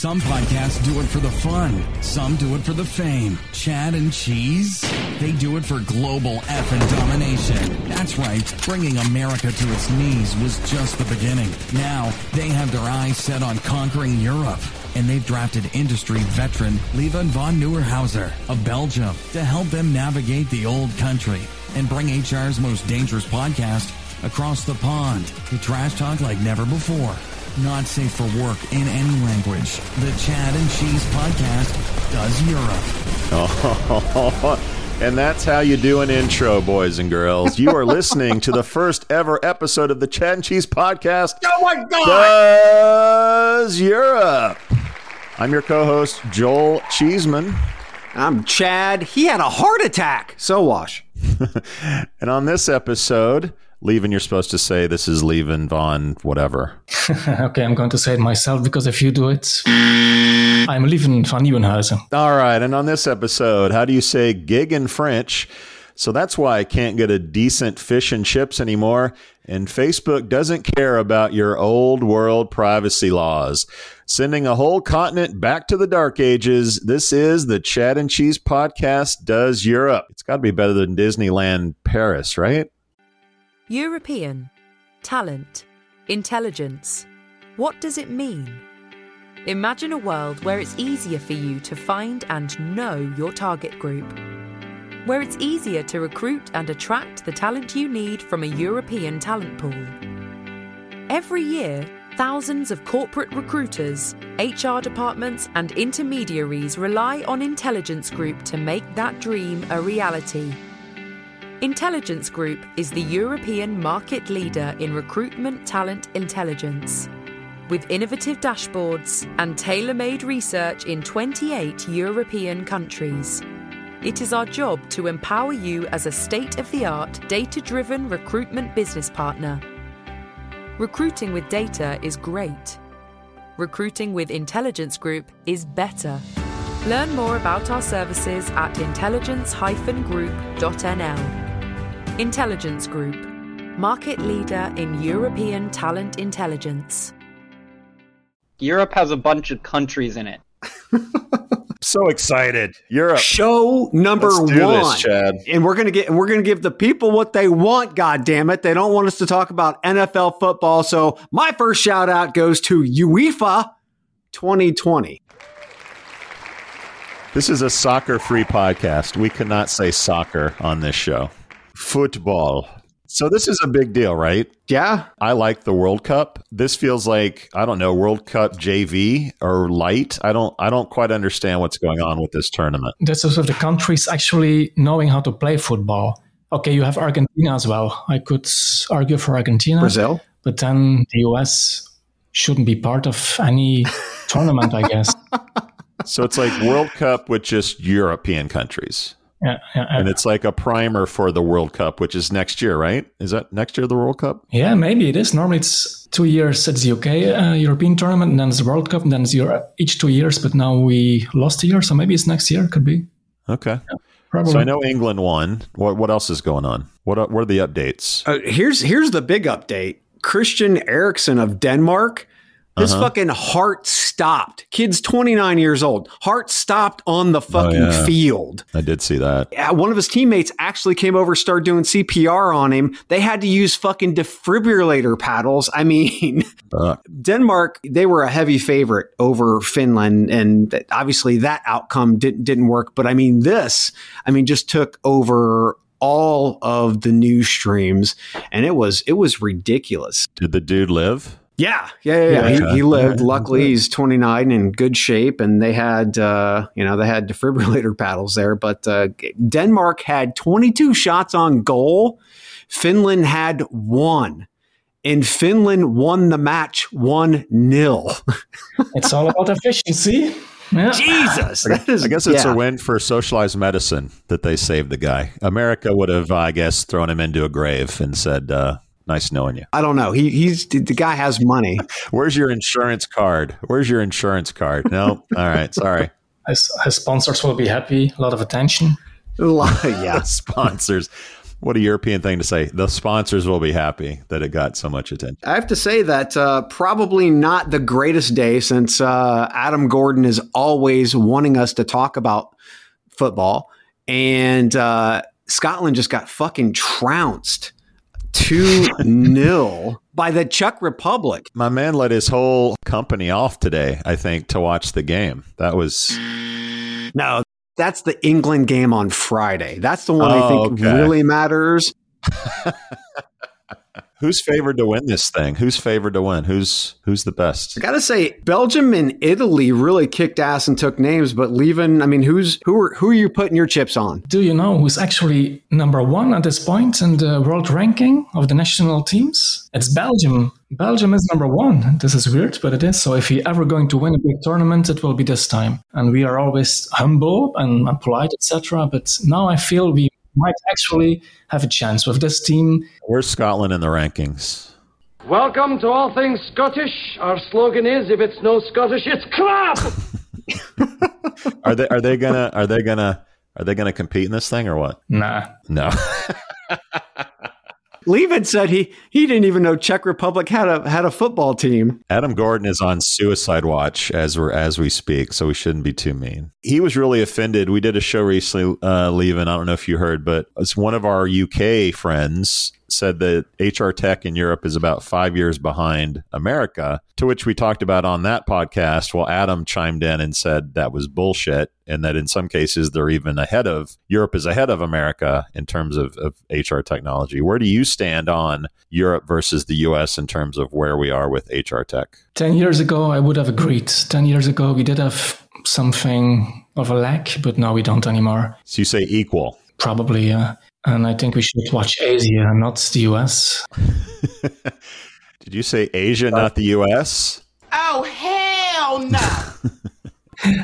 Some podcasts do it for the fun. Some do it for the fame. Chad and Cheese? They do it for global effing domination. That's right. Bringing America to its knees was just the beginning. Now, they have their eyes set on conquering Europe. And they've drafted industry veteran Lieven von Neuerhauser of Belgium to help them navigate the old country and bring HR's most dangerous podcast across the pond to trash talk like never before. Not safe for work in any language. The Chad and Cheese Podcast does Europe. and that's how you do an intro, boys and girls. You are listening to the first ever episode of the Chad and Cheese Podcast. Oh my God! Does Europe. I'm your co-host, Joel Cheeseman. I'm Chad. He had a heart attack. So wash. and on this episode, Lieven, you're supposed to say this is Lieven von whatever. okay, I'm going to say it myself because if you do it, I'm Lieven van Nieuwenhuizen. All right, and on this episode, how do you say gig in French? So that's why I can't get a decent fish and chips anymore. And Facebook doesn't care about your old world privacy laws. Sending a whole continent back to the dark ages. This is the Chad and Cheese podcast does Europe. It's got to be better than Disneyland Paris, right? European, talent, intelligence. What does it mean? Imagine a world where it's easier for you to find and know your target group. Where it's easier to recruit and attract the talent you need from a European talent pool. Every year, thousands of corporate recruiters, HR departments, and intermediaries rely on Intelligence Group to make that dream a reality. Intelligence Group is the European market leader in recruitment talent intelligence. With innovative dashboards and tailor made research in 28 European countries. It is our job to empower you as a state of the art, data driven recruitment business partner. Recruiting with data is great. Recruiting with Intelligence Group is better. Learn more about our services at intelligence-group.nl. Intelligence Group, market leader in European talent intelligence. Europe has a bunch of countries in it. so excited. Europe. Show number Let's do one. this, Chad. And we're gonna get and we're gonna give the people what they want, god damn it. They don't want us to talk about NFL football. So my first shout out goes to UEFA 2020. This is a soccer free podcast. We cannot say soccer on this show. Football. So this is a big deal, right? Yeah. I like the World Cup. This feels like I don't know World Cup JV or light. I don't I don't quite understand what's going on with this tournament. That's also the countries actually knowing how to play football. Okay, you have Argentina as well. I could argue for Argentina. Brazil. But then the US shouldn't be part of any tournament, I guess. So it's like World Cup with just European countries. Yeah, yeah, And it's like a primer for the World Cup, which is next year, right? Is that next year the World Cup? yeah, maybe it is. Normally it's two years. It's the UK uh, European tournament, and then it's the World Cup, and then it's Europe, each two years. But now we lost a year, so maybe it's next year. Could be. Okay. Probably. So I know England won. What what else is going on? What are, what are the updates? Uh, here's here's the big update. Christian Eriksen of Denmark, his Uh-huh. fucking heart stopped. Kid's 29 years old. Heart stopped on the fucking yeah. field. I did see that. Yeah, one of his teammates actually came over, started doing CPR on him. They had to use fucking defibrillator paddles. I mean, Uh, Denmark, they were a heavy favorite over Finland, and obviously that outcome didn't didn't work. But I mean, this, I mean, just took over all of the news streams, and it was it was ridiculous. did the dude live? Yeah, yeah, yeah. yeah. Yeah. He, he lived. Luckily, he's 29 in good shape, and they had, uh, you know, they had defibrillator paddles there. But uh, Denmark had 22 shots on goal. Finland had one, and Finland won the match one 0 it's all about efficiency. Yeah. Jesus, that is, I guess it's yeah. a win for socialized medicine that they saved the guy. America would have, I guess, thrown him into a grave and said, uh, "Nice knowing you." I don't know. He he's the guy has money. Where's your insurance card? Where's your insurance card? No, all right, sorry. His, his sponsors will be happy. A lot of attention. yeah. sponsors. What a European thing to say. The sponsors will be happy that it got so much attention. I have to say that uh, probably not the greatest day since uh, Adam Gordon is always wanting us to talk about football. And uh, Scotland just got fucking trounced 2 0 by the Czech Republic. My man let his whole company off today, I think, to watch the game. That was No, that's the England game on Friday. That's the one I Oh, think okay. really matters. who's favored to win this thing? Who's favored to win? Who's who's the best? I gotta say, Belgium and Italy really kicked ass and took names, but Lieven, I mean, who's who are who are you putting your chips on? Do you know who's actually number one at this point in the world ranking of the national teams? It's Belgium. Belgium is number one. This is weird, but it is. So if you're ever going to win a big tournament, it will be this time. And we are always humble and, and polite, etc. But now I feel we might actually have a chance with this team. Where's Scotland in the rankings? Welcome to All Things Scottish. Our slogan is if it's no Scottish, it's crap! Are they are they gonna are they gonna are they gonna compete in this thing or what? Nah. No. Lieven said he he didn't even know Czech Republic had a had a football team. Adam Gordon is on suicide watch as we're as we speak, so we shouldn't be too mean. He was really offended. We did a show recently, uh, Lieven. I don't know if you heard, but it's one of our UK friends said that HR tech in Europe is about five years behind America. To which we talked about on that podcast. Well, Adam chimed in and said that was bullshit, and that in some cases they're even ahead of Europe is ahead of America in terms of, of HR technology. Where do you stand on Europe versus the US in terms of where we are with HR tech? 10 years ago, I would have agreed. 10 years ago, we did have something of a lack, but now we don't anymore. So you say equal. Probably, uh, and I think we should watch Asia, not the US. Did you say Asia, not the US? Oh, hell no!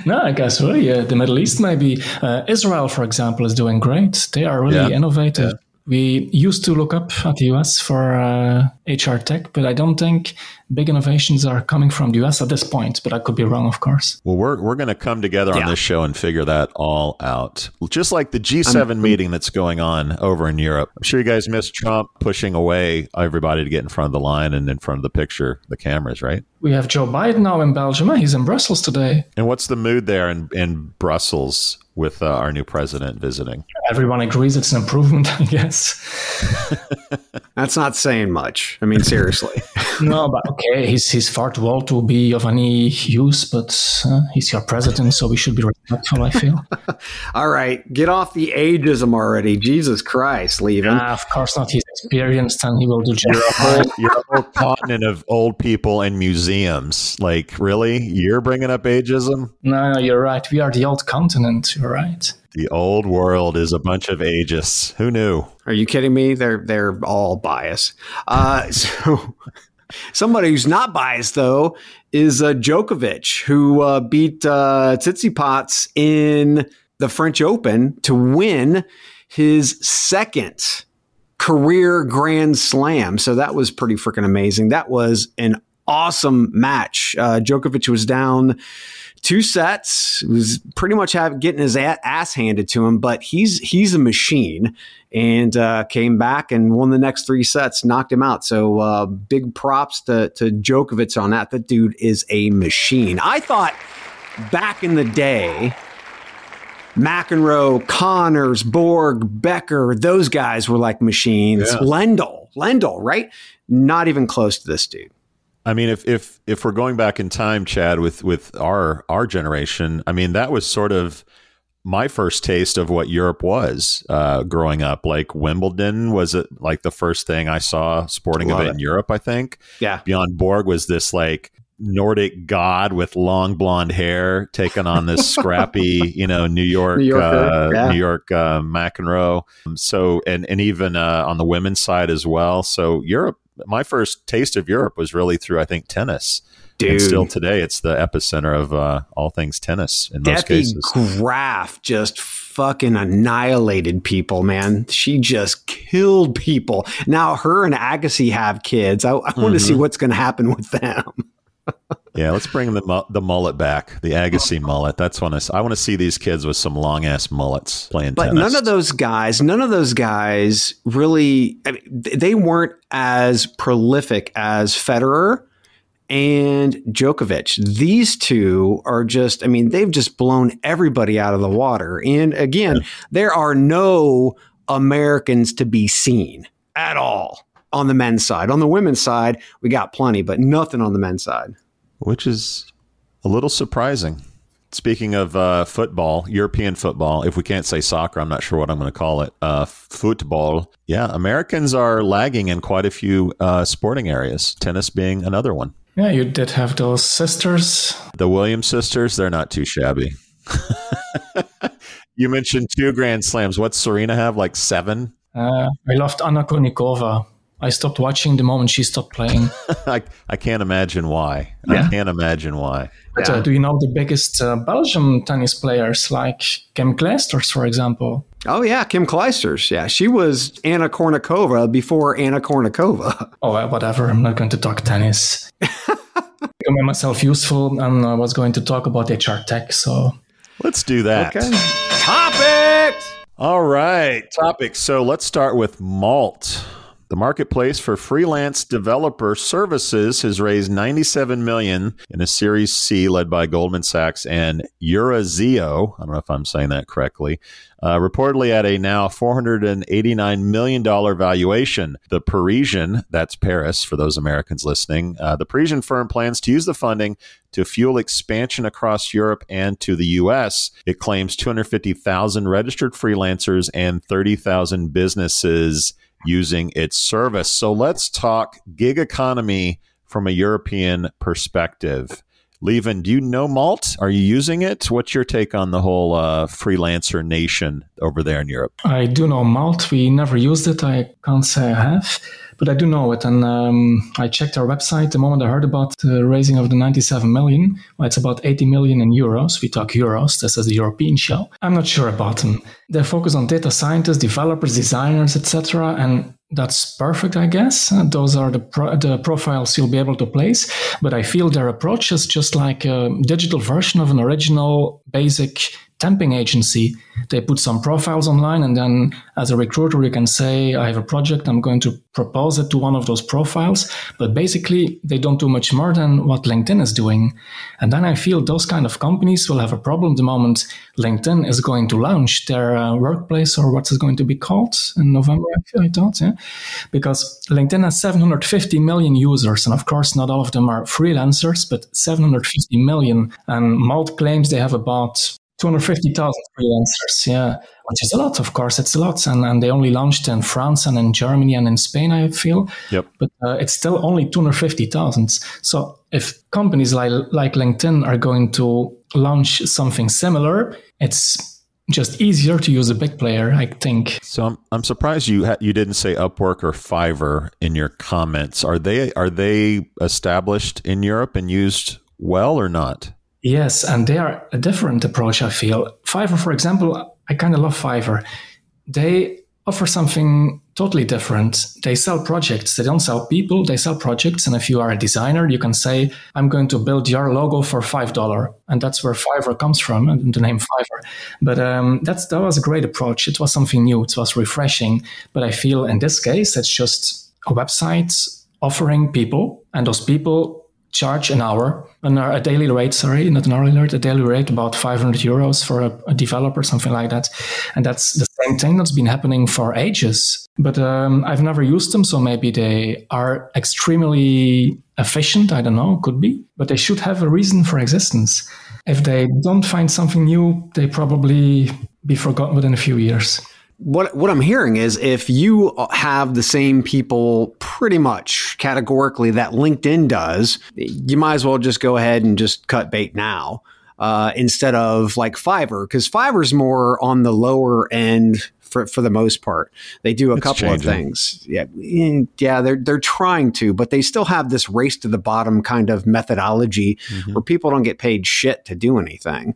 No, I guess really. Uh, the Middle East, maybe. Uh, Israel, for example, is doing great. They are really Yeah. innovative. We used to look up at the US for uh, HR tech, but I don't think big innovations are coming from the US at this point. But I could be wrong, of course. Well, we're, we're going to come together on this show and figure that all out. Just like the G7 meeting that's going on over in Europe. I'm sure you guys missed Trump pushing away everybody to get in front of the line and in front of the picture, the cameras, right? We have Joe Biden now in Belgium. He's in Brussels today. And what's the mood there in, in Brussels with uh, our new president visiting? Everyone agrees it's an improvement, I guess. That's not saying much. I mean, seriously. no, but okay, he's, he's far too old to be of any use, but uh, he's your president, so we should be respectful, I feel. All right, get off the ageism already. Jesus Christ, Lieven. Ah, of course not. He's experienced and he will do You're a whole, you're a whole continent of old people and museums. Like, really? You're bringing up ageism? No, no, you're right. We are the old continent. You're right. The old world is a bunch of ageists. Who knew? Are you kidding me? They're they're all biased. Uh, so somebody who's not biased though is uh, Djokovic, who uh, beat uh, Tsitsipas in the French Open to win his second career Grand Slam. So that was pretty freaking amazing. That was an awesome match. Uh, Djokovic was down two sets. Was pretty much have, getting his ass handed to him, but he's he's a machine and uh, came back and won the next three sets, knocked him out. So uh, big props to to Djokovic on that. That dude is a machine. I thought back in the day. McEnroe, Connors, Borg, Becker, those guys were like machines. Yeah. Lendl, Lendl, right? Not even close to this dude. I mean, if if if we're going back in time, Chad, with with our our generation, I mean, that was sort of my first taste of what Europe was uh, growing up. Like Wimbledon was it like the first thing I saw sporting Love event it. in Europe. I think Yeah. Bjorn Borg was this like Nordic god with long blonde hair taking on this scrappy, you know, New York, New uh, yeah. New York uh, McEnroe. So, and and even uh, on the women's side as well. So Europe, my first taste of Europe was really through I think tennis Dude. And still today, it's the epicenter of uh, all things tennis in most cases. Graf just fucking annihilated people, man. She just killed people. Now her and Agassi have kids. I, I want to see Mhm. what's going to happen with them. Yeah, let's bring the the mullet back, the Agassi mullet. That's when I want to see these kids with some long ass mullets playing But tennis. none of those guys, none of those guys really, I mean, they weren't as prolific as Federer and Djokovic. These two are just, I mean, they've just blown everybody out of the water. And again, there are no Americans to be seen at all on the men's side. On the women's side, we got plenty, but nothing on the men's side. Which is a little surprising. Speaking of uh, football, European football, if we can't say soccer, I'm not sure what I'm going to call it. Uh, football. Yeah, Americans are lagging in quite a few uh, sporting areas, tennis being another one. Yeah, you did have those sisters. The Williams sisters, they're not too shabby. you mentioned two Grand Slams. What's Serena have? Like seven? Uh, I loved Anna Kournikova. I stopped watching the moment she stopped playing. I, I can't imagine why. Yeah. I can't imagine why. But uh, do you know the biggest uh, Belgium tennis players like Kim Clijsters, for example? Oh yeah, Kim Clijsters. Yeah, she was Anna Kournikova before Anna Kournikova. Oh, well, whatever. I'm not going to talk tennis. I made myself useful and I was going to talk about HR tech. So Let's do that. Topics. All right, topics. So let's start with Malt. The marketplace for freelance developer services has raised 97 million in a Series C led by Goldman Sachs and Eurazeo. I don't know if I'm saying that correctly. Uh, reportedly at a now 489 million dollar valuation. The Parisian, that's Paris for those Americans listening. Uh, the Parisian firm plans to use the funding to fuel expansion across Europe and to the U.S. It claims 250,000 registered freelancers and 30,000 businesses using its service. So let's talk gig economy from a European perspective. Lieven, do you know Malt? Are you using it? What's your take on the whole uh, freelancer nation over there in Europe? I do know Malt. We never used it. I can't say I have, but I do know it. And um, I checked our website the moment I heard about the raising of the 97 million. Well, it's about 80 million in euros. We talk euros. This is the European show. I'm not sure about them. They focus on data scientists, developers, designers, etc. And that's perfect, I guess. Those are the pro- the profiles you'll be able to place. But I feel their approach is just like a digital version of an original basic temping agency. They put some profiles online, and then as a recruiter, you can say, I have a project, I'm going to propose it to one of those profiles. But basically, they don't do much more than what LinkedIn is doing. And then I feel those kind of companies will have a problem the moment LinkedIn is going to launch their uh, workplace or what's it going to be called in November, I thought, yeah. Because LinkedIn has 750 million users, and of course, not all of them are freelancers, but 750 million. And Malt claims they have about 250,000 freelancers, yeah, which is a lot, of course, it's a lot. And, and they only launched in France and in Germany and in Spain, I feel. Yep. But uh, it's still only 250,000. So if companies like, like LinkedIn are going to launch something similar, it's just easier to use a big player, I think. So I'm, I'm surprised you ha- you didn't say Upwork or Fiverr in your comments. Are they are they established in Europe and used well or not? Yes, and they are a different approach, I feel. Fiverr, for example, I kind of love Fiverr. They offer something totally different. They sell projects. They don't sell people, they sell projects. And if you are a designer, you can say, I'm going to build your logo for $5. And that's where Fiverr comes from, and the name Fiverr. But um, that's, that was a great approach. It was something new, it was refreshing. But I feel in this case, it's just a website offering people, and those people charge an hour, an, a daily rate, sorry, not an hourly rate, a daily rate about 500 euros for a, a developer, something like that. And that's the same thing that's been happening for ages. But um, I've never used them, so maybe they are extremely efficient. I don't know, could be. But they should have a reason for existence. If they don't find something new, they probably be forgotten within a few years. What what I'm hearing is if you have the same people pretty much categorically that LinkedIn does, you might as well just go ahead and just cut bait now. uh, instead of like Fiverr because Fiverr's more on the lower end for, for the most part. They do a It's couple changing. of things. Yeah, yeah, they're they're trying to, but they still have this race to the bottom kind of methodology Mm-hmm. where people don't get paid shit to do anything.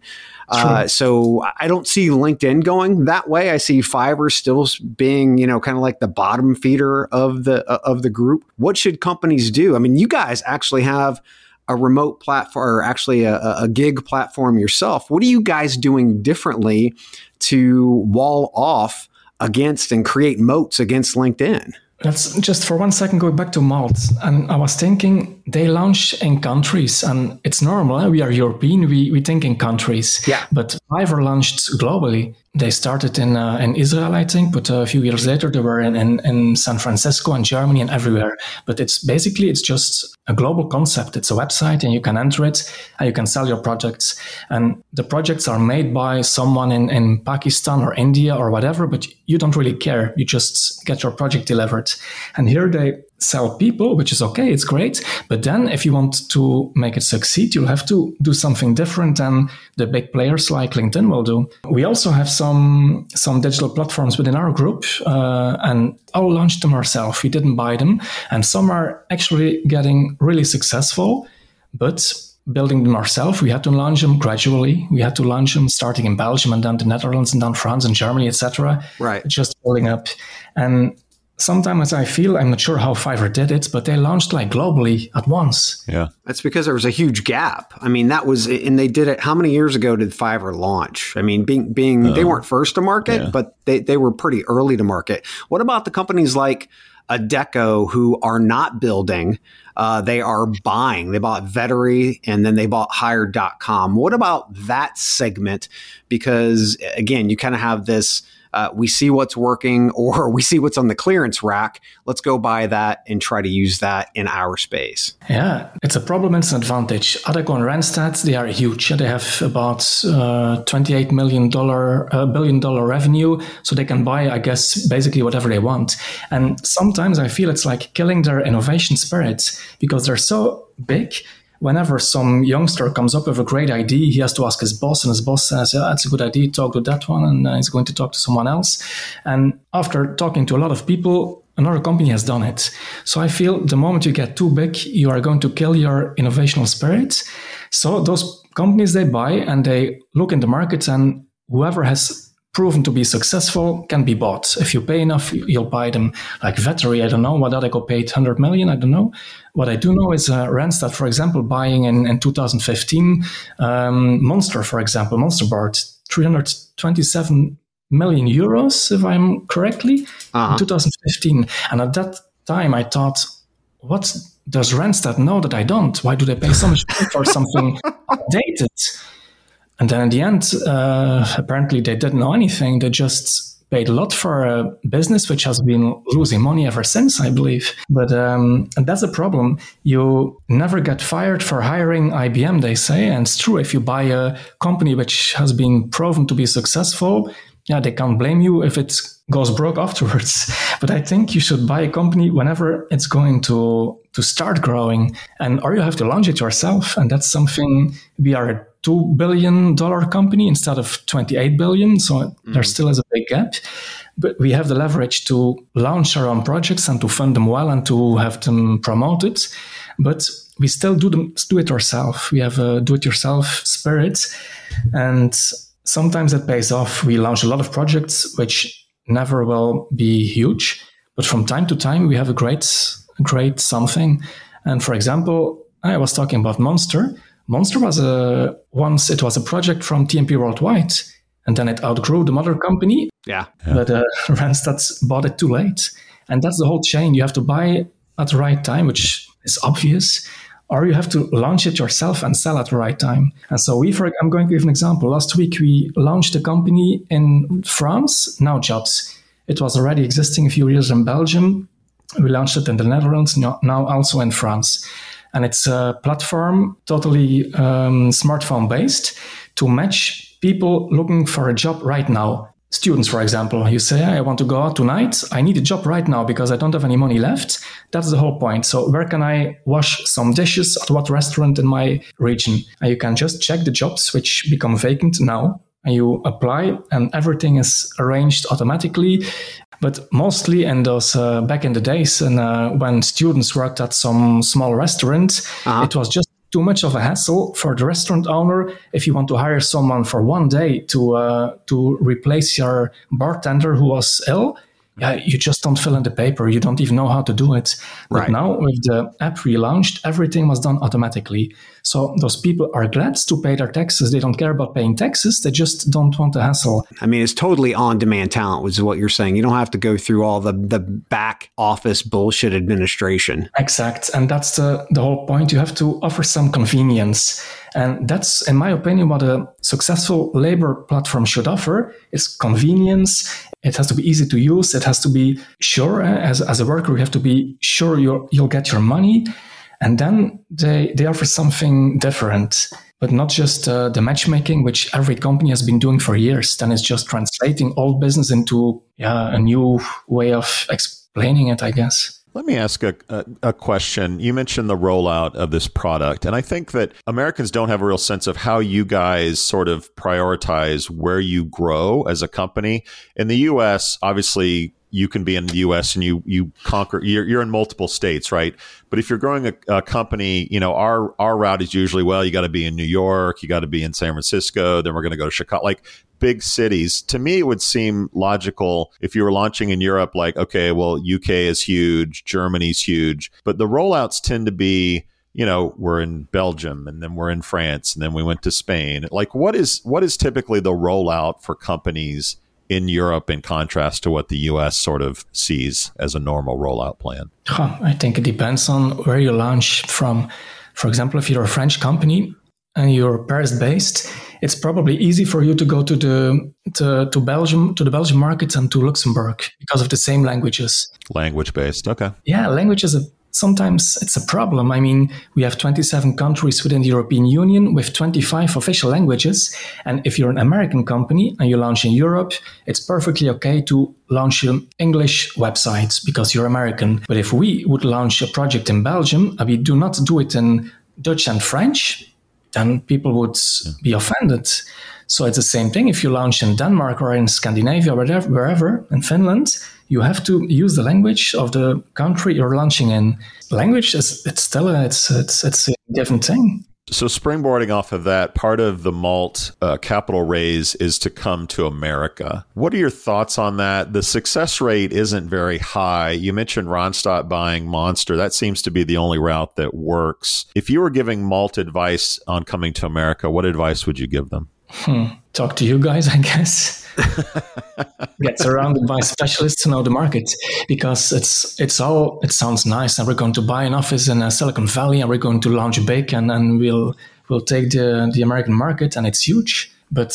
Uh, so I don't see LinkedIn going that way. I see Fiverr still being, you know, kind of like the bottom feeder of the uh, of the group. What should companies do? I mean, you guys actually have a remote platform or actually a, a gig platform yourself. What are you guys doing differently to wall off against and create moats against LinkedIn? Let's just for one second go back to Malt. And I was thinking they launch in countries, and it's normal. eh? We are European, we, we think in countries. Yeah. But Fiverr launched globally. They started in uh, in Israel, I think, but a few years later they were in, in, in San Francisco and Germany and everywhere. But it's basically it's just a global concept. It's a website, and you can enter it, and you can sell your projects. And the projects are made by someone in, in Pakistan or India or whatever, but you don't really care. You just get your project delivered. And here they sell people, which is okay, it's great. But then if you want to make it succeed, you'll have to do something different than the big players like LinkedIn will do. We also have some some digital platforms within our group, uh, and I'll launch them ourselves. We didn't buy them, and some are actually getting really successful, but building them ourselves, we had to launch them gradually. We had to launch them starting in Belgium and then the Netherlands and then France and Germany, etc. Right. Just building up. And sometimes I feel I'm not sure how Fiverr did it, but they launched like globally at once. Yeah. That's because there was a huge gap. I mean, that was, and they did it. How many years ago did Fiverr launch? I mean, being being they weren't first to market, yeah. but they they were pretty early to market. What about the companies like Adecco who are not building? Uh, they are buying. They bought Vettery and then they bought Hired.com. What about that segment? Because again, you kind of have this. Uh, we see what's working, or we see what's on the clearance rack. Let's go buy that and try to use that in our space. Yeah, it's a problem and it's an advantage. Adecco and Randstad, they are huge. They have about uh, 28 million dollar, uh, billion dollar revenue, so they can buy, I guess, basically whatever they want. And sometimes I feel it's like killing their innovation spirit because they're so big. Whenever some youngster comes up with a great idea, he has to ask his boss, and his boss says, "Yeah, that's a good idea. Talk to that one," and uh, he's going to talk to someone else. And after talking to a lot of people, another company has done it. So I feel the moment you get too big, you are going to kill your innovational spirit. So those companies they buy and they look in the market and whoever has proven to be successful can be bought. If you pay enough, you'll buy them. Like Vettery, I don't know what other Adecco paid 100 million, I don't know. What I do know is uh, Randstad, for example, buying in, in 2015, um, Monster, for example, Monster Board, 327 million euros, if I'm correctly, Uh-huh. in 2015. And at that time, I thought, what does Randstad know that I don't? Why do they pay so much for something outdated? And then in the end, uh, apparently they didn't know anything. They just paid a lot for a business which has been losing money ever since, I believe. But um, and that's a problem. You never get fired for hiring IBM, they say. And it's true. If you buy a company which has been proven to be successful, yeah, they can't blame you if it goes broke afterwards. But I think you should buy a company whenever it's going to to start growing, and or you have to launch it yourself. And that's something we are a two billion dollar company instead of twenty eight billion, so mm-hmm. there still is a big gap. But we have the leverage to launch our own projects and to fund them well and to have them promoted. But we still do them do it ourselves. We have a do it yourself spirit, and sometimes it pays off. We launch a lot of projects which never will be huge, but from time to time we have a great, great something. And for example, I was talking about Monster. Monster was a once it was a project from TMP Worldwide, and then it outgrew the mother company. Yeah. But uh, Randstad bought it too late, and that's the whole chain. You have to buy at the right time, which is obvious, or you have to launch it yourself and sell at the right time. And so we, for I'm going to give an example. Last week we launched a company in France, Now Jobs. It was already existing a few years in Belgium. We launched it in the Netherlands, now also in France. And it's a platform totally um, smartphone based to match people looking for a job right now. Students, for example. You say, I want to go out tonight. I need a job right now because I don't have any money left. That's the whole point. So where can I wash some dishes at what restaurant in my region? And you can just check the jobs which become vacant now and you apply and everything is arranged automatically. But mostly in those uh, back in the days and uh, when students worked at some small restaurant, uh-huh. it was just too much of a hassle for the restaurant owner if you want to hire someone for one day to uh, to replace your bartender who was ill yeah, you just don't fill in the paper. You don't even know how to do it. But right. now with the app relaunched, everything was done automatically. So those people are glad to pay their taxes. They don't care about paying taxes. They just don't want the hassle. I mean, it's totally on demand talent, which is what you're saying. You don't have to go through all the, the back office bullshit administration. Exact. And that's the, the whole point. You have to offer some convenience. And that's, in my opinion, what a successful labor platform should offer is convenience it has to be easy to use. It has to be sure. Eh? As, as a worker, you have to be sure you you'll get your money. And then they, they offer something different, but not just uh, the matchmaking, which every company has been doing for years. Then it's just translating old business into yeah, a new way of explaining it, I guess. Let me ask a, a, a, question. You mentioned the rollout of this product, and I think that Americans don't have a real sense of how you guys sort of prioritize where you grow as a company. In the US, obviously, you can be in the U.S. and you you conquer. You're, you're in multiple states, right? But if you're growing a, a company, you know our our route is usually well, you got to be in New York, you got to be in San Francisco, then we're going to go to Chicago. Like big cities. To me, it would seem logical if you were launching in Europe, like okay, well, UK is huge, Germany's huge, but the rollouts tend to be you know we're in belgium and then we're in france and then we went to spain like what is what is typically the rollout for companies in Europe in contrast to what the US sort of sees as a normal rollout plan? Huh, I think it depends on where you launch from. For example, if you're a French company and you're Paris based, it's probably easy for you to go to the to, to Belgium to the Belgian market and to Luxembourg because of the same languages. Language based, okay. Yeah, language is a sometimes it's a problem. I mean, we have 27 countries within the European Union with 25 official languages. And if you're an American company and you launch in Europe, it's perfectly okay to launch an English website because you're American. But if we would launch a project in Belgium and we do not do it in Dutch and French, then people would be offended. So it's the same thing if you launch in Denmark or in Scandinavia or wherever, wherever in Finland you have to use the language of the country you're launching in. Language is it's still a, it's it's it's a different thing. So, springboarding off of that, part of the Malt uh, capital raise is to come to America. What are your thoughts on that? The success rate isn't very high. You mentioned Randstad buying Monster. That seems to be the only route that works. If you were giving Malt advice on coming to America, what advice would you give them? Hmm. Talk to you guys, I guess. Get surrounded by specialists to know the market because it's it's all it sounds nice and we're going to buy an office in uh, Silicon Valley and we're going to launch big and, and we'll we'll take the the American market and it's huge, but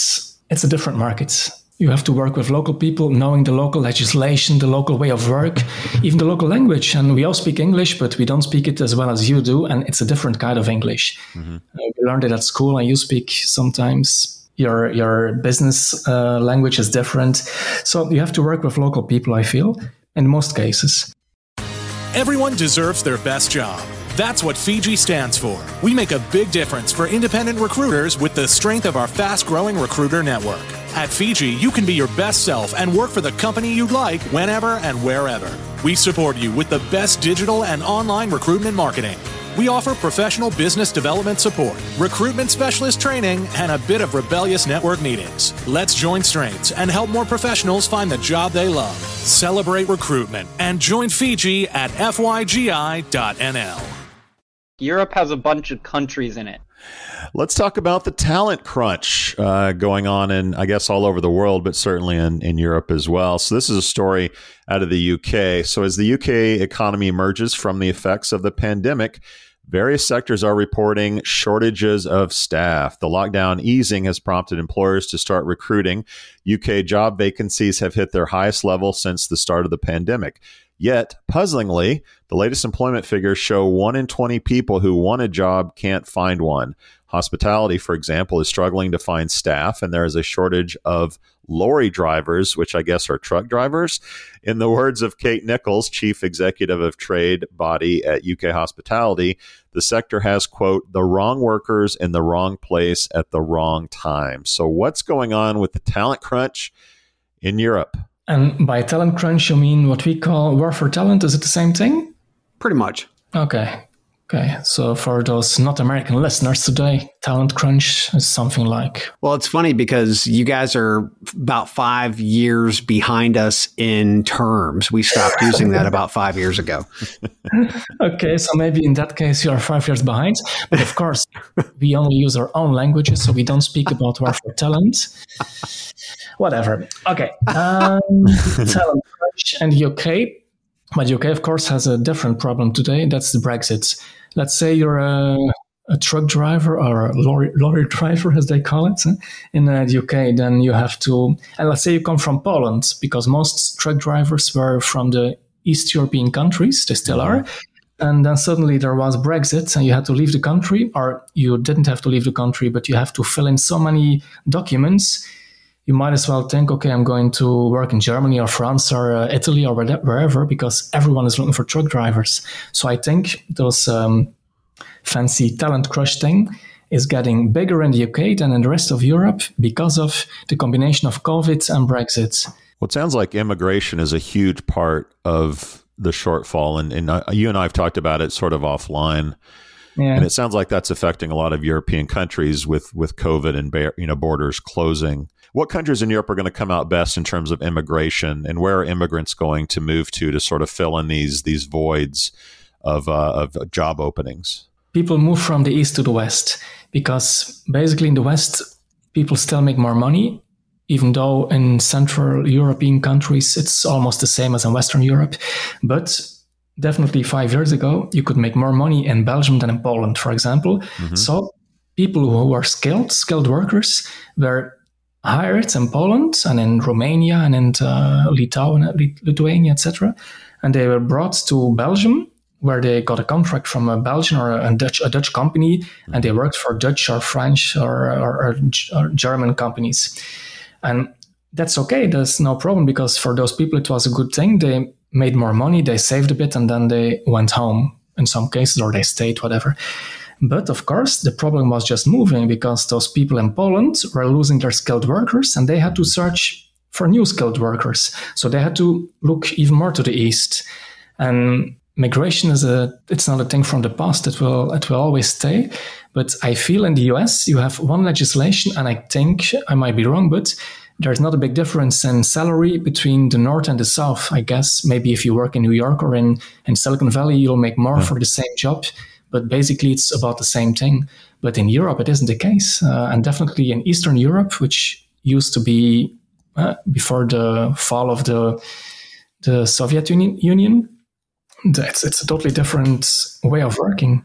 it's a different market. You have to work with local people, knowing the local legislation, the local way of work, even the local language. And we all speak English, but we don't speak it as well as you do. And it's a different kind of English. Mm-hmm. Uh, we learned it at school, and you speak sometimes your your business uh, language is different so you have to work with local people i feel in most cases everyone deserves their best job that's what Fygi stands for. We make a big difference for independent recruiters with the strength of our fast growing recruiter network. At Fygi, you can be your best self and work for the company you'd like whenever and wherever. We support you with the best digital and online recruitment marketing. We offer professional business development support, recruitment specialist training, and a bit of rebellious network meetings. Let's join strengths and help more professionals find the job they love. Celebrate recruitment and join Fygi at fygi.nl. Europe has a bunch of countries in it. Let's talk about the talent crunch uh, going on in, I guess, all over the world, but certainly in, in Europe as well. So, this is a story out of the UK. So, as the UK economy emerges from the effects of the pandemic, Various sectors are reporting shortages of staff. The lockdown easing has prompted employers to start recruiting. UK job vacancies have hit their highest level since the start of the pandemic. Yet, puzzlingly, the latest employment figures show 1 in 20 people who want a job can't find one. Hospitality, for example, is struggling to find staff, and there is a shortage of lorry drivers, which I guess are truck drivers. In the words of Kate Nicholls, chief executive of trade body at UK Hospitality, the sector has, quote, the wrong workers in the wrong place at the wrong time. So, what's going on with the talent crunch in Europe? And by talent crunch, you mean what we call war for talent? Is it the same thing? Pretty much. Okay. Okay, so for those not American listeners today, talent crunch is something like. Well, it's funny because you guys are about five years behind us in terms. We stopped using that about five years ago. okay, so maybe in that case you are five years behind. But of course, we only use our own languages, so we don't speak about war for talent. Whatever. Okay, um, talent crunch and UK but the UK, of course, has a different problem today. That's the Brexit. Let's say you're a, a truck driver or a lorry, lorry driver, as they call it in uh, the UK. Then you have to, and let's say you come from Poland, because most truck drivers were from the East European countries. They still are. And then suddenly there was Brexit, and you had to leave the country, or you didn't have to leave the country, but you have to fill in so many documents you might as well think, okay, I'm going to work in Germany or France or uh, Italy or wherever because everyone is looking for truck drivers. So I think those um, fancy talent crush thing is getting bigger in the UK than in the rest of Europe because of the combination of COVID and Brexit. Well, it sounds like immigration is a huge part of the shortfall, and, and uh, you and I have talked about it sort of offline. Yeah. And it sounds like that's affecting a lot of European countries with with COVID and you know borders closing what countries in Europe are going to come out best in terms of immigration, and where are immigrants going to move to to sort of fill in these these voids of uh, of job openings? People move from the east to the west because basically in the west people still make more money even though in central european countries it's almost the same as in western europe but definitely five years ago you could make more money in belgium than in poland for example mm-hmm. so people who are skilled skilled workers were hired in Poland and in Romania and in uh, Litauen, Lithuania, etc. And they were brought to Belgium, where they got a contract from a Belgian or a Dutch, a Dutch company, and they worked for Dutch or French or, or, or, or German companies. And that's okay. There's no problem because for those people, it was a good thing. They made more money, they saved a bit, and then they went home in some cases, or they stayed, whatever. But of course, the problem was just moving because those people in Poland were losing their skilled workers and they had to search for new skilled workers. So they had to look even more to the east. And migration is a it's not a thing from the past. It will it will always stay. But I feel in the US you have one legislation and I think I might be wrong, but there's not a big difference in salary between the north and the south. I guess maybe if you work in New York or in, in Silicon Valley, you'll make more yeah. for the same job but basically it's about the same thing. But in Europe, it isn't the case. Uh, and definitely in Eastern Europe, which used to be uh, before the fall of the, the Soviet Union, Union it's, it's a totally different way of working.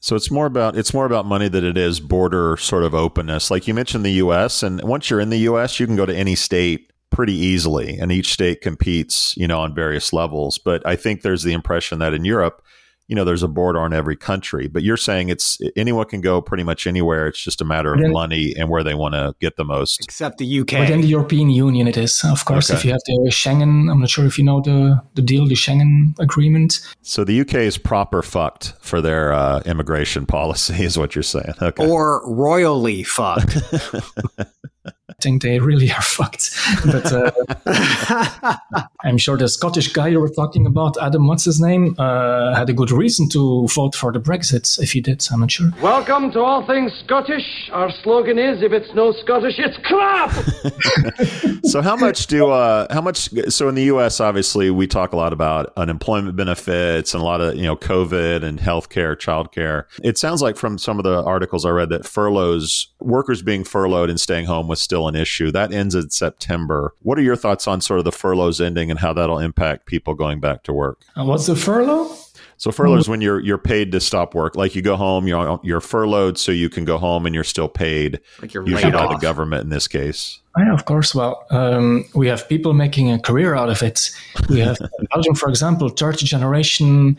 So it's more about it's more about money than it is border sort of openness. Like you mentioned the US and once you're in the US, you can go to any state pretty easily and each state competes, you know, on various levels. But I think there's the impression that in Europe you know there's a border on every country but you're saying it's anyone can go pretty much anywhere. It's just a matter of money and where they want to get the most. Except the uk within the european union it is of course. Okay. if you have the schengen i'm not sure if you know the the deal the schengen agreement. So the uk is proper fucked for their uh, immigration policy is what you're saying. Okay. Or royally fucked think they really are fucked. But uh, I'm sure the Scottish guy you were talking about, Adam, what's his name, uh, had a good reason to vote for the Brexit. If he did, I'm not sure. Welcome to all things Scottish. Our slogan is: "If it's no Scottish, it's crap." so how much do uh, how much? So in the U.S., obviously, we talk a lot about unemployment benefits and a lot of you know COVID and healthcare, childcare. It sounds like from some of the articles I read that furloughs, workers being furloughed and staying home was still an issue. That ends in September. What are your thoughts on sort of the furloughs ending and how that'll impact people going back to work? And what's the furlough? So furlough is when you're you're paid to stop work. Like you go home, you're you're furloughed, so you can go home and you're still paid. Like you're usually by off. the government in this case. Yeah, of course. Well, um, we have people making a career out of it. We have Belgium, for example, third generation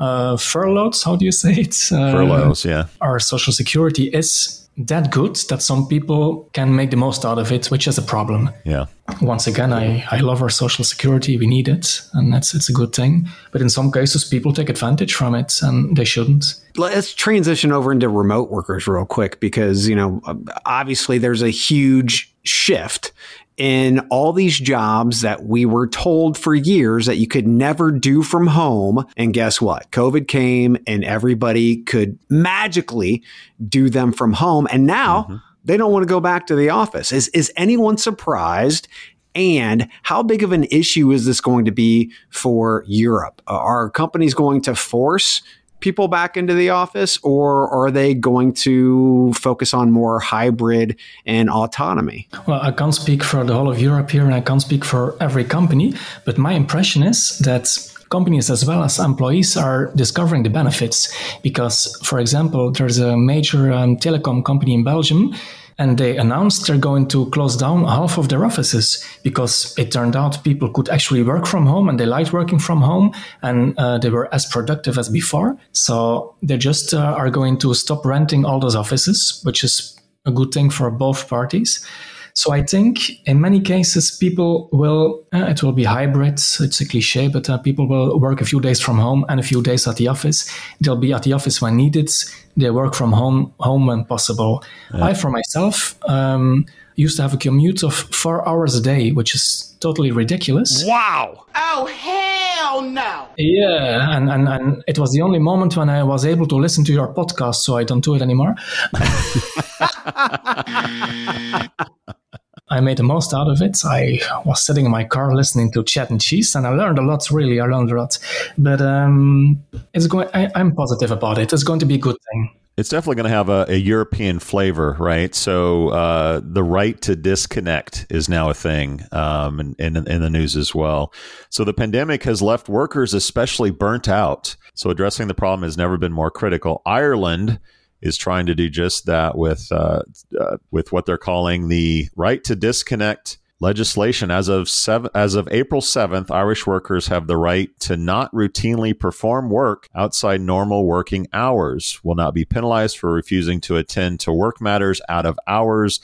uh, furloughs. How do you say it? Uh, Furloughs, yeah. Our social security is that good that some people can make the most out of it, which is a problem. Yeah. Once again, I, I love our social security. We need it, and that's it's a good thing. But in some cases, people take advantage from it, and they shouldn't. Let's transition over into remote workers real quick because you know obviously there's a huge shift in all these jobs that we were told for years that you could never do from home. And guess what? COVID came and everybody could magically do them from home. And now mm-hmm. they don't want to go back to the office. Is, is anyone surprised? And how big of an issue is this going to be for Europe? Are companies going to force people back into the office, or are they going to focus on more hybrid and autonomy? Well, I can't speak for the whole of Europe here, and I can't speak for every company, but my impression is that companies as well as employees are discovering the benefits because for example there's a major um, telecom company in belgium and they announced they're going to close down half of their offices because it turned out people could actually work from home and they liked working from home and uh, they were as productive as before. So they just uh, are going to stop renting all those offices, which is a good thing for both parties. So I think in many cases people will uh, it will be hybrid. It's a cliche, but uh, people will work a few days from home and a few days at the office. They'll be at the office when needed. They work from home home when possible. Yeah. I, for myself, um, used to have a commute of four hours a day, which is totally ridiculous. Wow! Oh hell no! Yeah, and, and and it was the only moment when I was able to listen to your podcast, so I don't do it anymore. I made the most out of it. I was sitting in my car listening to Chad and Cheese, and I learned a lot. Really, I learned a lot. But um, it's going. I, am positive about it. It's going to be a good thing. It's definitely going to have a, a European flavor, right? So uh, the right to disconnect is now a thing um, in, in, in the news as well. So the pandemic has left workers especially burnt out. So addressing the problem has never been more critical. Ireland is trying to do just that with uh, uh, with what they're calling the right to disconnect legislation. As of seven, as of April seventh, Irish workers have the right to not routinely perform work outside normal working hours. Will not be penalized for refusing to attend to work matters out of hours.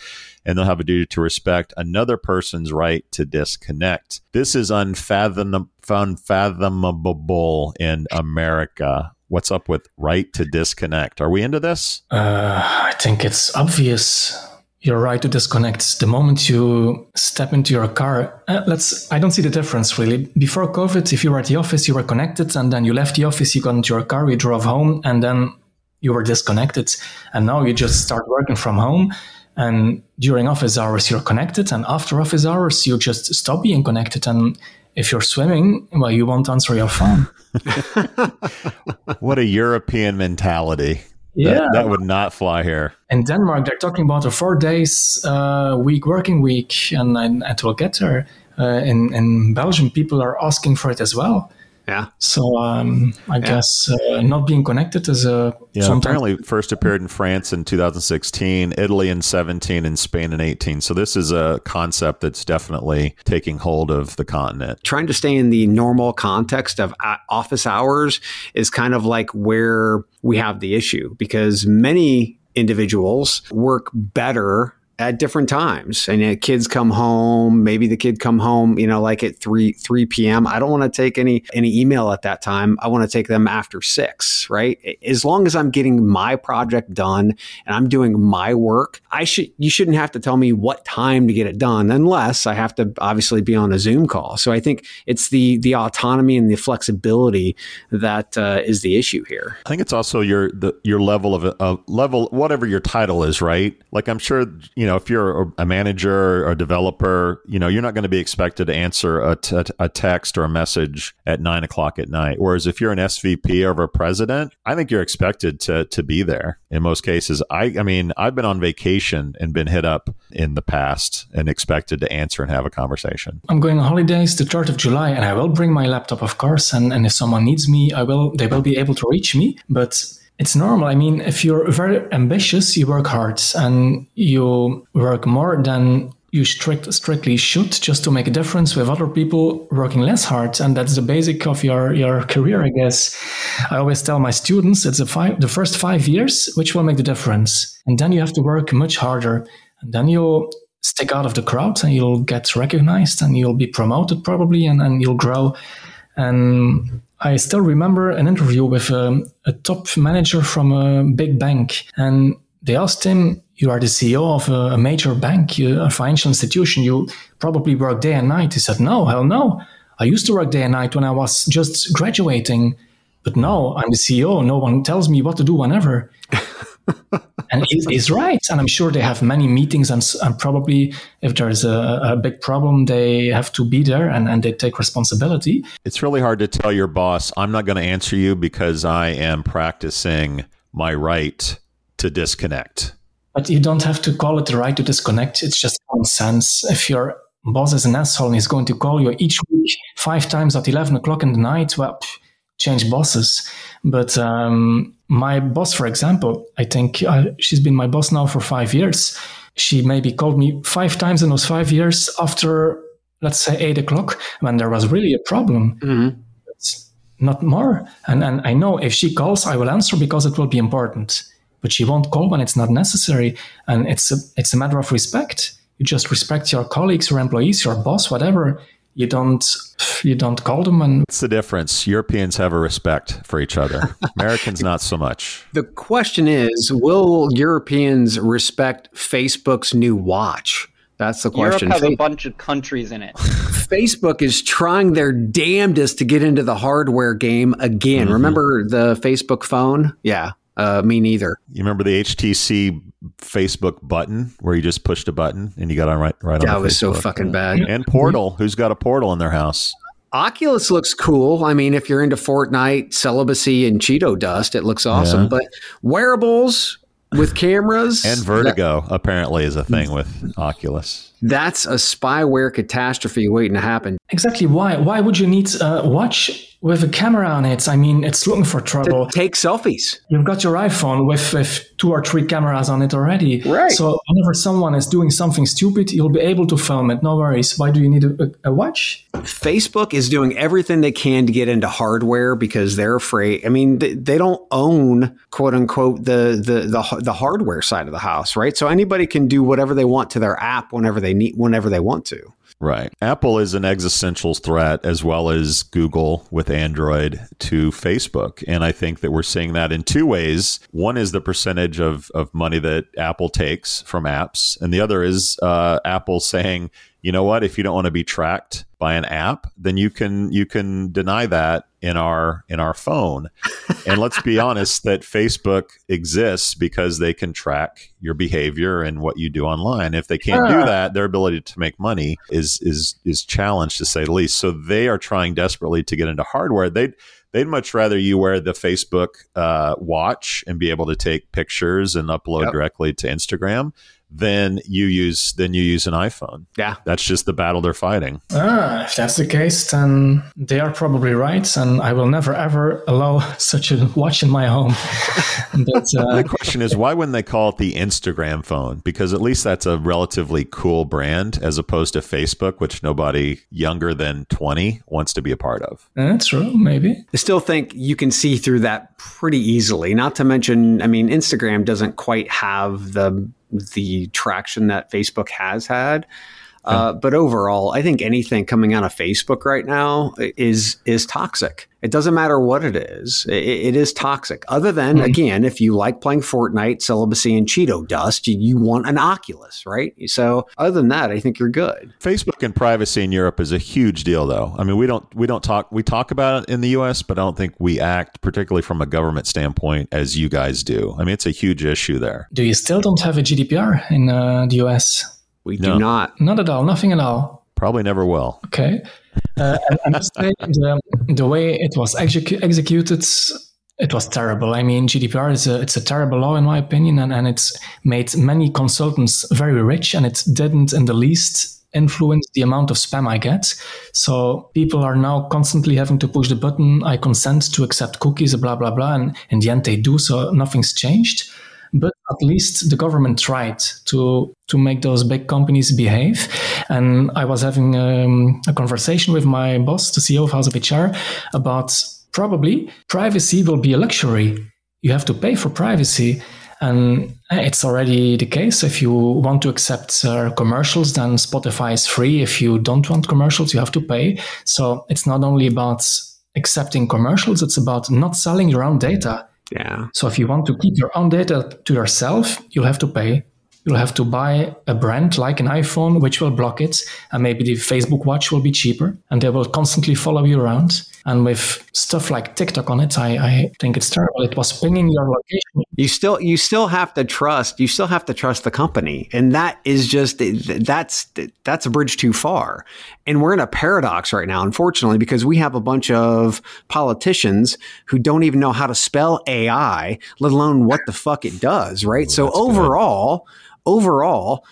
And they'll have a duty to respect another person's right to disconnect. This is unfathom- unfathomable in America what's up with right to disconnect? Are we into this? Uh, I think it's obvious. Your right to disconnect. The moment you step into your car, uh, let's. I don't see the difference really. Before COVID, if you were at the office, you were connected, and then you left the office, you got into your car, you drove home, and then you were disconnected. And now you just start working from home. And during office hours, you're connected, and after office hours, you just stop being connected. And if you're swimming, well, you won't answer your phone. what a European mentality. Yeah. That, that, would not fly here. In Denmark, they're talking about a four days uh, week working week, and, and it will get there. Uh, in, in Belgium, people are asking for it as well. Yeah. So um, I yeah. guess uh, not being connected is a yeah. Apparently, first appeared in France in 2016, Italy in 17, and Spain in 18. So this is a concept that's definitely taking hold of the continent. Trying to stay in the normal context of uh, office hours is kind of like where we have the issue because many individuals work better at different times. And you know, kids come home maybe the kid come home you know like at 3 3 p.m i don't want to take any any email at that time. I want to take them after 6 right? As long as i'm getting my project done and i'm doing my work i should you shouldn't have to tell me what time to get it done unless i have to obviously be on a zoom call. So i think it's the the autonomy and the flexibility that uh, is the issue here. I think it's also your the your level of a level whatever your title is right? Like i'm sure you you know, if you're a manager or a developer, you know, you're not going to be expected to answer a, t- a text or a message at nine o'clock at night. Whereas if you're an SVP or a president, I think you're expected to to be there in most cases. I, I mean, I've been on vacation and been hit up in the past and expected to answer and have a conversation. I'm going on holidays the 3rd of July and I will bring my laptop, of course. And, and if someone needs me, I will, they will be able to reach me. But it's normal. I mean, if you're very ambitious, you work hard and you work more than you strict, strictly should just to make a difference with other people working less hard. And that's the basic of your, your career, I guess. I always tell my students it's five, the first five years which will make the difference. And then you have to work much harder. And then you'll stick out of the crowd and you'll get recognized and you'll be promoted probably and, and you'll grow. And I still remember an interview with a, a top manager from a big bank. And they asked him, you are the CEO of a, major bank, a financial institution. You probably work day and night. He said, No, hell no. I used to work day and night when I was just graduating. But now I'm the CEO. No one tells me what to do whenever. and he's, he's, right. And I'm sure they have many meetings. And, and probably if there's a, a, big problem, they have to be there and, and they take responsibility. It's really hard to tell your boss, I'm not going to answer you because I am practicing my right to disconnect. But you don't have to call it the right to disconnect. It's just common sense. If your boss is an asshole and he's going to call you each week five times at 11 o'clock in the night, well, change bosses. But um, my boss, for example, I think uh, she's been my boss now for five years. She maybe called me five times in those five years after, let's say, eight o'clock when there was really a problem. Mm-hmm. Not more. And, and I know if she calls, I will answer because it will be important but she won't call when it's not necessary. And it's a, it's a matter of respect. You just respect your colleagues, your employees, your boss, whatever. You don't you don't call them and What's the difference? Europeans have a respect for each other. Americans not so much. The question is, will Europeans respect Facebook's new watch? That's the question. Europe has a bunch of countries in it. Facebook is trying their damnedest to get into the hardware game again. Mm-hmm. Remember the Facebook phone? Yeah. Uh, me neither. You remember the HTC Facebook button where you just pushed a button and you got on right right that on. That was so fucking bad. And Portal, who's got a Portal in their house? Oculus looks cool. I mean, if you're into Fortnite, celibacy, and Cheeto dust, it looks awesome. Yeah. But wearables with cameras and Vertigo that, apparently is a thing with Oculus. That's a spyware catastrophe waiting to happen. Exactly. Why? Why would you need a watch with a camera on it. I mean, it's looking for trouble. To take selfies. You've got your iPhone with, with two or three cameras on it already. Right. So whenever someone is doing something stupid, you'll be able to film it. No worries. Why do you need a, a watch? Facebook is doing everything they can to get into hardware because they're afraid. I mean, they, they don't own quote unquote the, the the the hardware side of the house, right? So anybody can do whatever they want to their app whenever they need whenever they want to. Right. Apple is an existential threat as well as Google with Android to Facebook. And I think that we're seeing that in two ways. One is the percentage of, of money that Apple takes from apps, and the other is uh, Apple saying, you know what, if you don't want to be tracked by an app, then you can you can deny that in our in our phone. and let's be honest that Facebook exists because they can track your behavior and what you do online. If they can't do that, their ability to make money is is is challenged to say the least. So they are trying desperately to get into hardware. They they'd much rather you wear the Facebook uh, watch and be able to take pictures and upload yep. directly to Instagram then you use then you use an iPhone. Yeah, that's just the battle they're fighting. Ah, if that's the case, then they are probably right, and I will never ever allow such a watch in my home. but, uh, the question is, why wouldn't they call it the Instagram phone? Because at least that's a relatively cool brand, as opposed to Facebook, which nobody younger than twenty wants to be a part of. That's true, maybe. I still think you can see through that pretty easily. Not to mention, I mean, Instagram doesn't quite have the the traction that Facebook has had. Uh, but overall, I think anything coming out of Facebook right now is is toxic. It doesn't matter what it is; it, it is toxic. Other than mm-hmm. again, if you like playing Fortnite, celibacy, and Cheeto dust, you, you, want an Oculus, right? So, other than that, I think you're good. Facebook and privacy in Europe is a huge deal, though. I mean, we don't we don't talk we talk about it in the U.S., but I don't think we act particularly from a government standpoint as you guys do. I mean, it's a huge issue there. Do you still don't have a GDPR in uh, the U.S.? We no. do not. Not at all. Nothing at all. Probably never will. Okay. Uh, I must say the, the way it was execu- executed, it was terrible. I mean, GDPR is a it's a terrible law in my opinion, and, and it's made many consultants very rich, and it didn't in the least influence the amount of spam I get. So people are now constantly having to push the button, I consent to accept cookies, blah blah blah, and in the end they do. So nothing's changed. But at least the government tried to to make those big companies behave. And I was having um, a conversation with my boss, the CEO of House of HR, about probably privacy will be a luxury. You have to pay for privacy. And it's already the case. If you want to accept uh, commercials, then Spotify is free. If you don't want commercials, you have to pay. So it's not only about accepting commercials, it's about not selling your own data. Yeah. So if you want to keep your own data to yourself, you'll have to pay. You'll have to buy a brand like an iPhone, which will block it. And maybe the Facebook watch will be cheaper and they will constantly follow you around. And with stuff like TikTok on it, I, I think it's terrible. It was pinging your location. You still you still have to trust. You still have to trust the company, and that is just that's that's a bridge too far. And we're in a paradox right now, unfortunately, because we have a bunch of politicians who don't even know how to spell AI, let alone what the fuck it does. Right. So overall, good. overall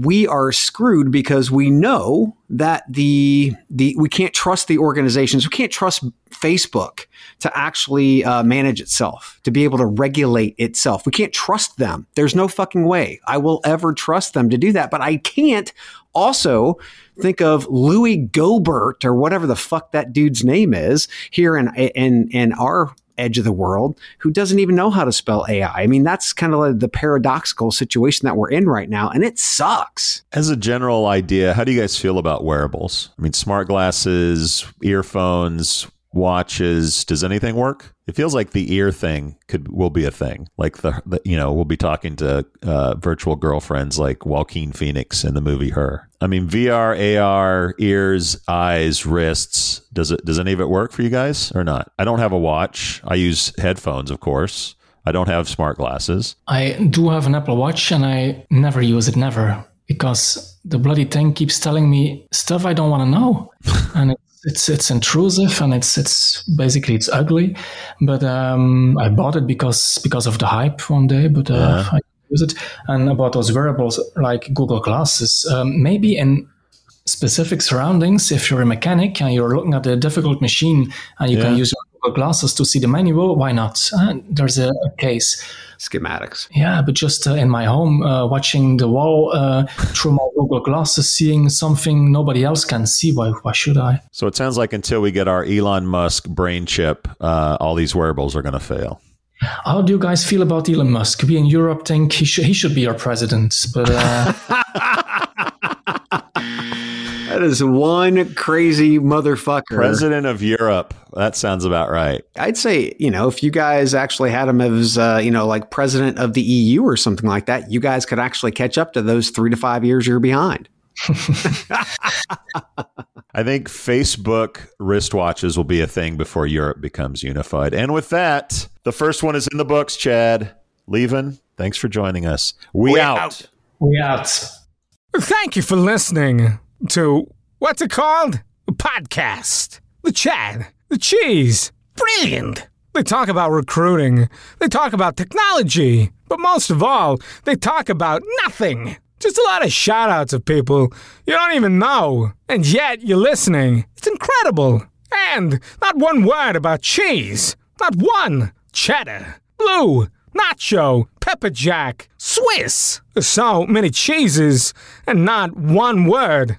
we are screwed because we know that the the we can't trust the organizations. We can't trust Facebook to actually uh, manage itself, to be able to regulate itself. We can't trust them. There's no fucking way I will ever trust them to do that. But I can't also think of Louie Gohmert or whatever the fuck that dude's name is here in in in our edge of the world who doesn't even know how to spell AI. I mean, that's kind of like the paradoxical situation that we're in right now, and it sucks. As a general idea, how do you guys feel about wearables? I mean, smart glasses, earphones, watches does anything work? It feels like the ear thing could will be a thing. Like the, the you know we'll be talking to uh, virtual girlfriends like joaquin phoenix in the movie her. I mean vr ar ears eyes wrists does it does any of it work for you guys or not? I don't have a watch. I use headphones of course. I don't have smart glasses. I do have an apple watch and i never use it never because the bloody thing keeps telling me stuff i don't want to know. And it it's it's intrusive and it's it's basically it's ugly. But um, I bought it because because of the hype one day. But uh, yeah. I use it. And about those wearables like Google Glasses, um, maybe in specific surroundings, if you're a mechanic and you're looking at a difficult machine and you yeah. can use your Google Glasses to see the manual, why not? Uh, there's a, a case schematics. Yeah, but just uh, in my home, uh, watching the wall uh, through my Google Glasses, seeing something nobody else can see. Why? Why should I? So it sounds like until we get our Elon Musk brain chip, uh, all these wearables are going to fail. How do you guys feel about Elon Musk? We in Europe think he should he should be our president, but. That is one crazy motherfucker. President of Europe. That sounds about right. I'd say, you know, if you guys actually had him as, uh, you know, like president of the EU or something like that, you guys could actually catch up to those three to five years you're behind. I think Facebook wristwatches will be a thing before Europe becomes unified. And with that, the first one is in the books, Chad. Lieven, thanks for joining us. We, we out. out. We out. Thank you for listening to what's it called? A podcast. The Chad. The Cheese. Brilliant. They talk about recruiting. They talk about technology. But most of all, they talk about nothing. Just a lot of shout outs of people you don't even know. And yet you're listening. It's incredible. And not one word about cheese. Not one. Cheddar. Blue. Nacho. Pepper Jack. Swiss. So many cheeses and not one word.